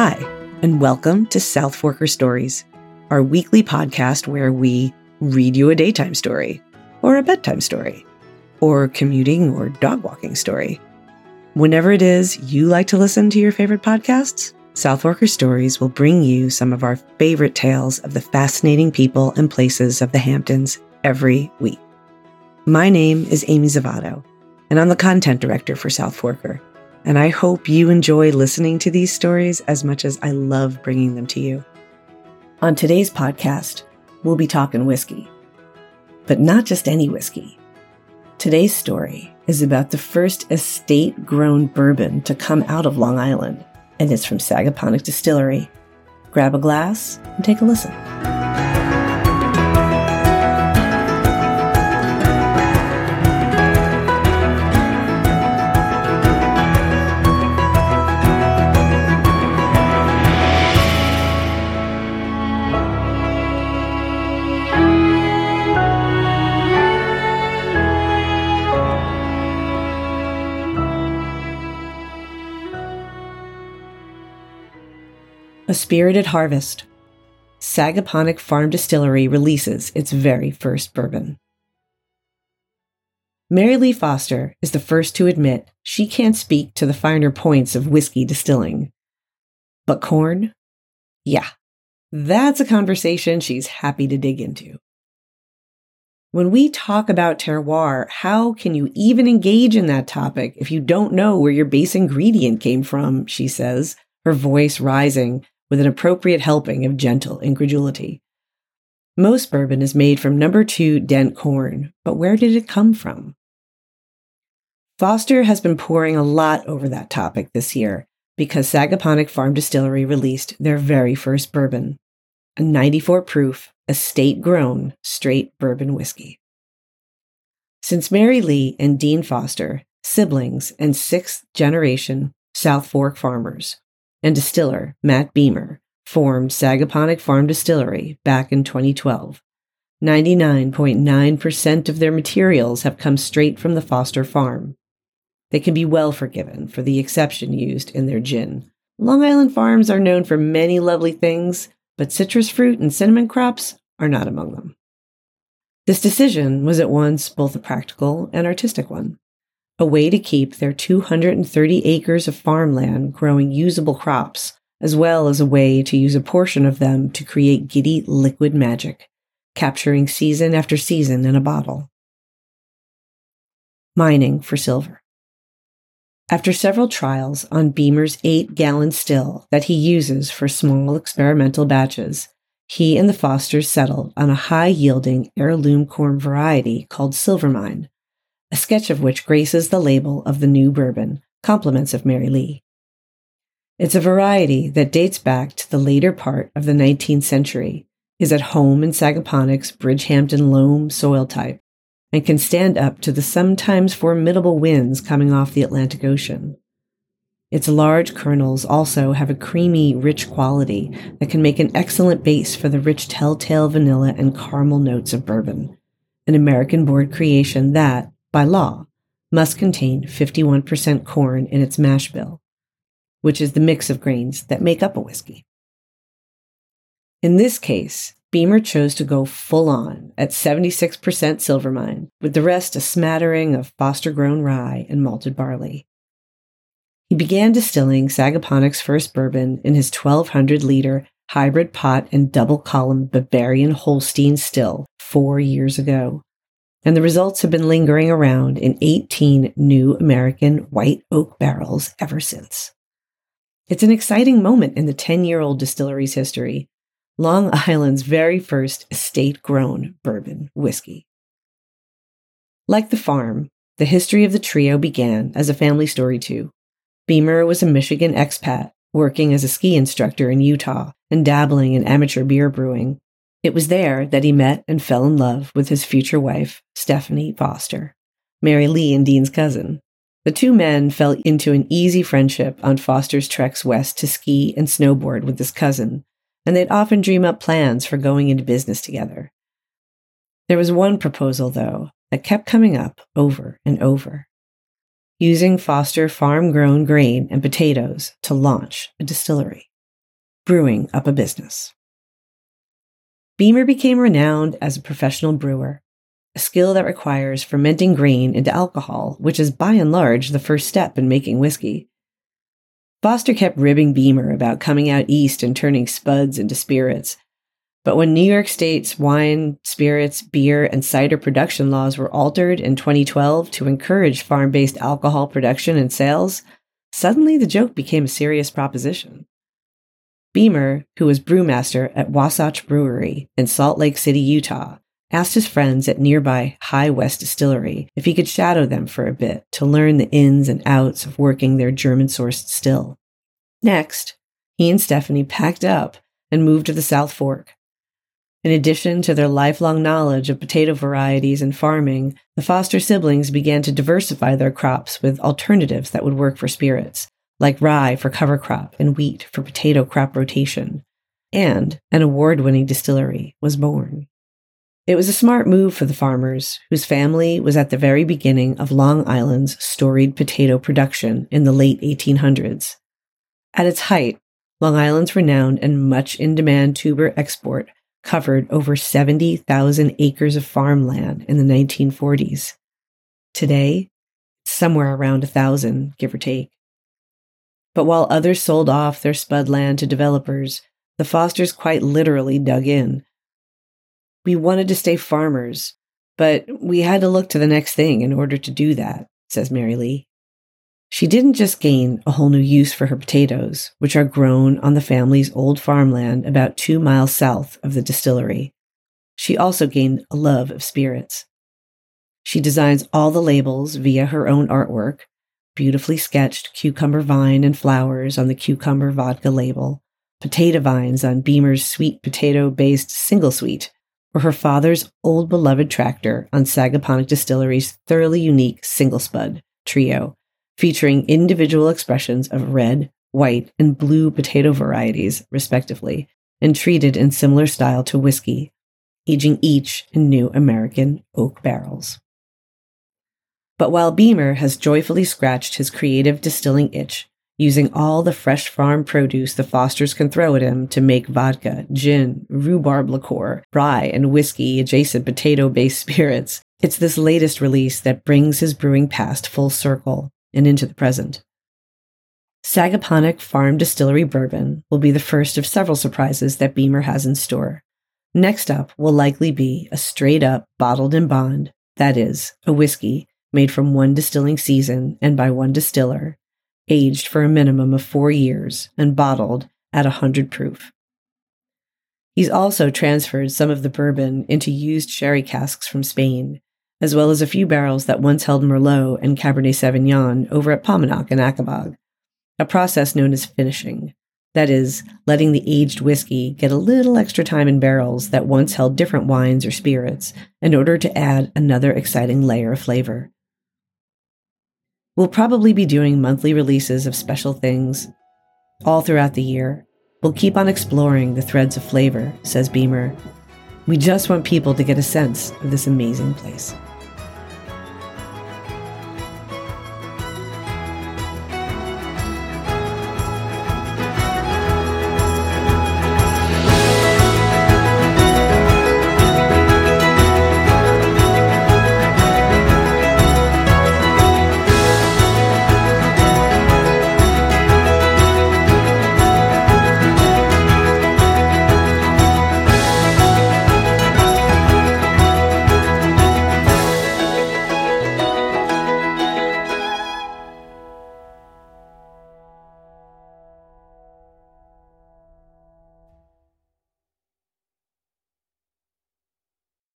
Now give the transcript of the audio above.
Hi, and welcome to South Forker Stories, our weekly podcast where we read you a daytime story, or a bedtime story, or commuting or dog walking story. Whenever it is you like to listen to your favorite podcasts, South Forker Stories will bring you some of our favorite tales of the fascinating people and places of the Hamptons every week. My name is Amy Zavatto, and I'm the content director for South Forker. And I hope you enjoy listening to these stories as much as I love bringing them to you. On today's podcast, we'll be talking whiskey, but not just any whiskey. Today's story is about the first estate grown bourbon to come out of Long Island, and it's from Sagaponack Distillery. Grab a glass and take a listen. A Spirited Harvest. Sagaponack Farm Distillery releases its very first bourbon. Marilee Foster is the first to admit she can't speak to the finer points of whiskey distilling. But corn? Yeah, that's a conversation she's happy to dig into. When we talk about terroir, how can you even engage in that topic if you don't know where your base ingredient came from? She says, her voice rising with an appropriate helping of gentle incredulity. Most bourbon is made from number two dent corn, but where did it come from? Foster has been poring a lot over that topic this year because Sagaponack Farm Distillery released their very first bourbon, a 94 proof, estate grown straight bourbon whiskey. Since Marilee and Dean Foster, siblings and sixth generation South Fork farmers, and distiller Matt Beamer formed Sagaponack Farm Distillery back in 2012. 99.9% of their materials have come straight from the Foster farm. They can be well forgiven for the exception used in their gin. Long Island farms are known for many lovely things, but citrus fruit and cinnamon crops are not among them. This decision was at once both a practical and artistic one a way to keep their 230 acres of farmland growing usable crops, as well as a way to use a portion of them to create giddy liquid magic, capturing season after season in a bottle. Mining for silver. After several trials on Beamer's eight gallon still that he uses for small experimental batches, he and the Fosters settled on a high yielding heirloom corn variety called Silvermine a sketch of which graces the label of the new bourbon, Compliments of Marilee. It's a variety that dates back to the later part of the 19th century, is at home in Sagaponack's Bridgehampton loam soil type, and can stand up to the sometimes formidable winds coming off the Atlantic Ocean. Its large kernels also have a creamy, rich quality that can make an excellent base for the rich telltale vanilla and caramel notes of bourbon, an American board creation that, by law, must contain 51% corn in its mash bill, which is the mix of grains that make up a whiskey. In this case, Beamer chose to go full on at 76% Silvermine, with the rest a smattering of foster grown rye and malted barley. He began distilling Sagaponack's first bourbon in his 1200 liter hybrid pot and double column Bavarian Holstein still four years ago and the results have been lingering around in 18 new American white oak barrels ever since. It's an exciting moment in the 10 year old distillery's history, Long Island's very first estate grown bourbon whiskey. Like the farm, the history of the trio began as a family story too. Beamer was a Michigan expat working as a ski instructor in Utah and dabbling in amateur beer brewing it was there that he met and fell in love with his future wife, Stephanie Foster, Marilee and Dean's cousin. The two men fell into an easy friendship on Foster's treks west to ski and snowboard with his cousin, and they'd often dream up plans for going into business together. There was one proposal, though, that kept coming up over and over using Foster farm grown grain and potatoes to launch a distillery. brewing up a business. Beamer became renowned as a professional brewer, a skill that requires fermenting grain into alcohol, which is by and large the first step in making whiskey. Foster kept ribbing Beamer about coming out east and turning spuds into spirits. But when New York State's wine, spirits, beer, and cider production laws were altered in 2012 to encourage farm based alcohol production and sales, suddenly the joke became a serious proposition. Beamer, who was brewmaster at Wasatch Brewery in Salt Lake City, Utah, asked his friends at nearby High West Distillery if he could shadow them for a bit to learn the ins and outs of working their German sourced still. Next, he and Stephanie packed up and moved to the South Fork. In addition to their lifelong knowledge of potato varieties and farming, the Foster siblings began to diversify their crops with alternatives that would work for spirits, like rye for cover crop and wheat for potato crop rotation. And an award winning distillery was born. It was a smart move for the farmers, whose family was at the very beginning of Long Island's storied potato production in the late 1800s. At its height, Long Island's renowned and much in demand tuber export covered over 70,000 acres of farmland in the 1940s. Today, it's somewhere around a thousand, give or take. But while others sold off their spud land to developers, the Fosters quite literally dug in we wanted to stay farmers, but we had to look to the next thing in order to do that, says Marilee. She didn't just gain a whole new use for her potatoes, which are grown on the family's old farmland about two miles south of the distillery. She also gained a love of spirits. She designs all the labels via her own artwork, beautifully sketched cucumber vine and flowers on the cucumber vodka label, potato vines on Beamer's sweet potato based single sweet, or her father's old beloved tractor on Sagaponack Distillery's thoroughly unique single spud trio, featuring individual expressions of red, white, and blue potato varieties, respectively, and treated in similar style to whiskey, aging each in new American oak barrels. But while Beamer has joyfully scratched his creative distilling itch, using all the fresh farm produce the Fosters can throw at him to make vodka, gin, rhubarb liqueur, rye, and whiskey adjacent potato based spirits. It's this latest release that brings his brewing past full circle and into the present. Sagaponack Farm Distillery Bourbon will be the first of several surprises that Beamer has in store. Next up will likely be a straight up bottled in bond, that is, a whiskey made from one distilling season and by one distiller, aged for a minimum of four years and bottled at a 100 proof. He's also transferred some of the bourbon into used sherry casks from Spain, as well as a few barrels that once held Merlot and Cabernet Sauvignon over at Paumanok and Aquebogue, a process known as finishing. That is, letting the aged whiskey get a little extra time in barrels that once held different wines or spirits in order to add another exciting layer of flavor. We'll probably be doing monthly releases of special things all throughout the year. We'll keep on exploring the threads of flavor, says Beamer. We just want people to get a sense of this amazing place.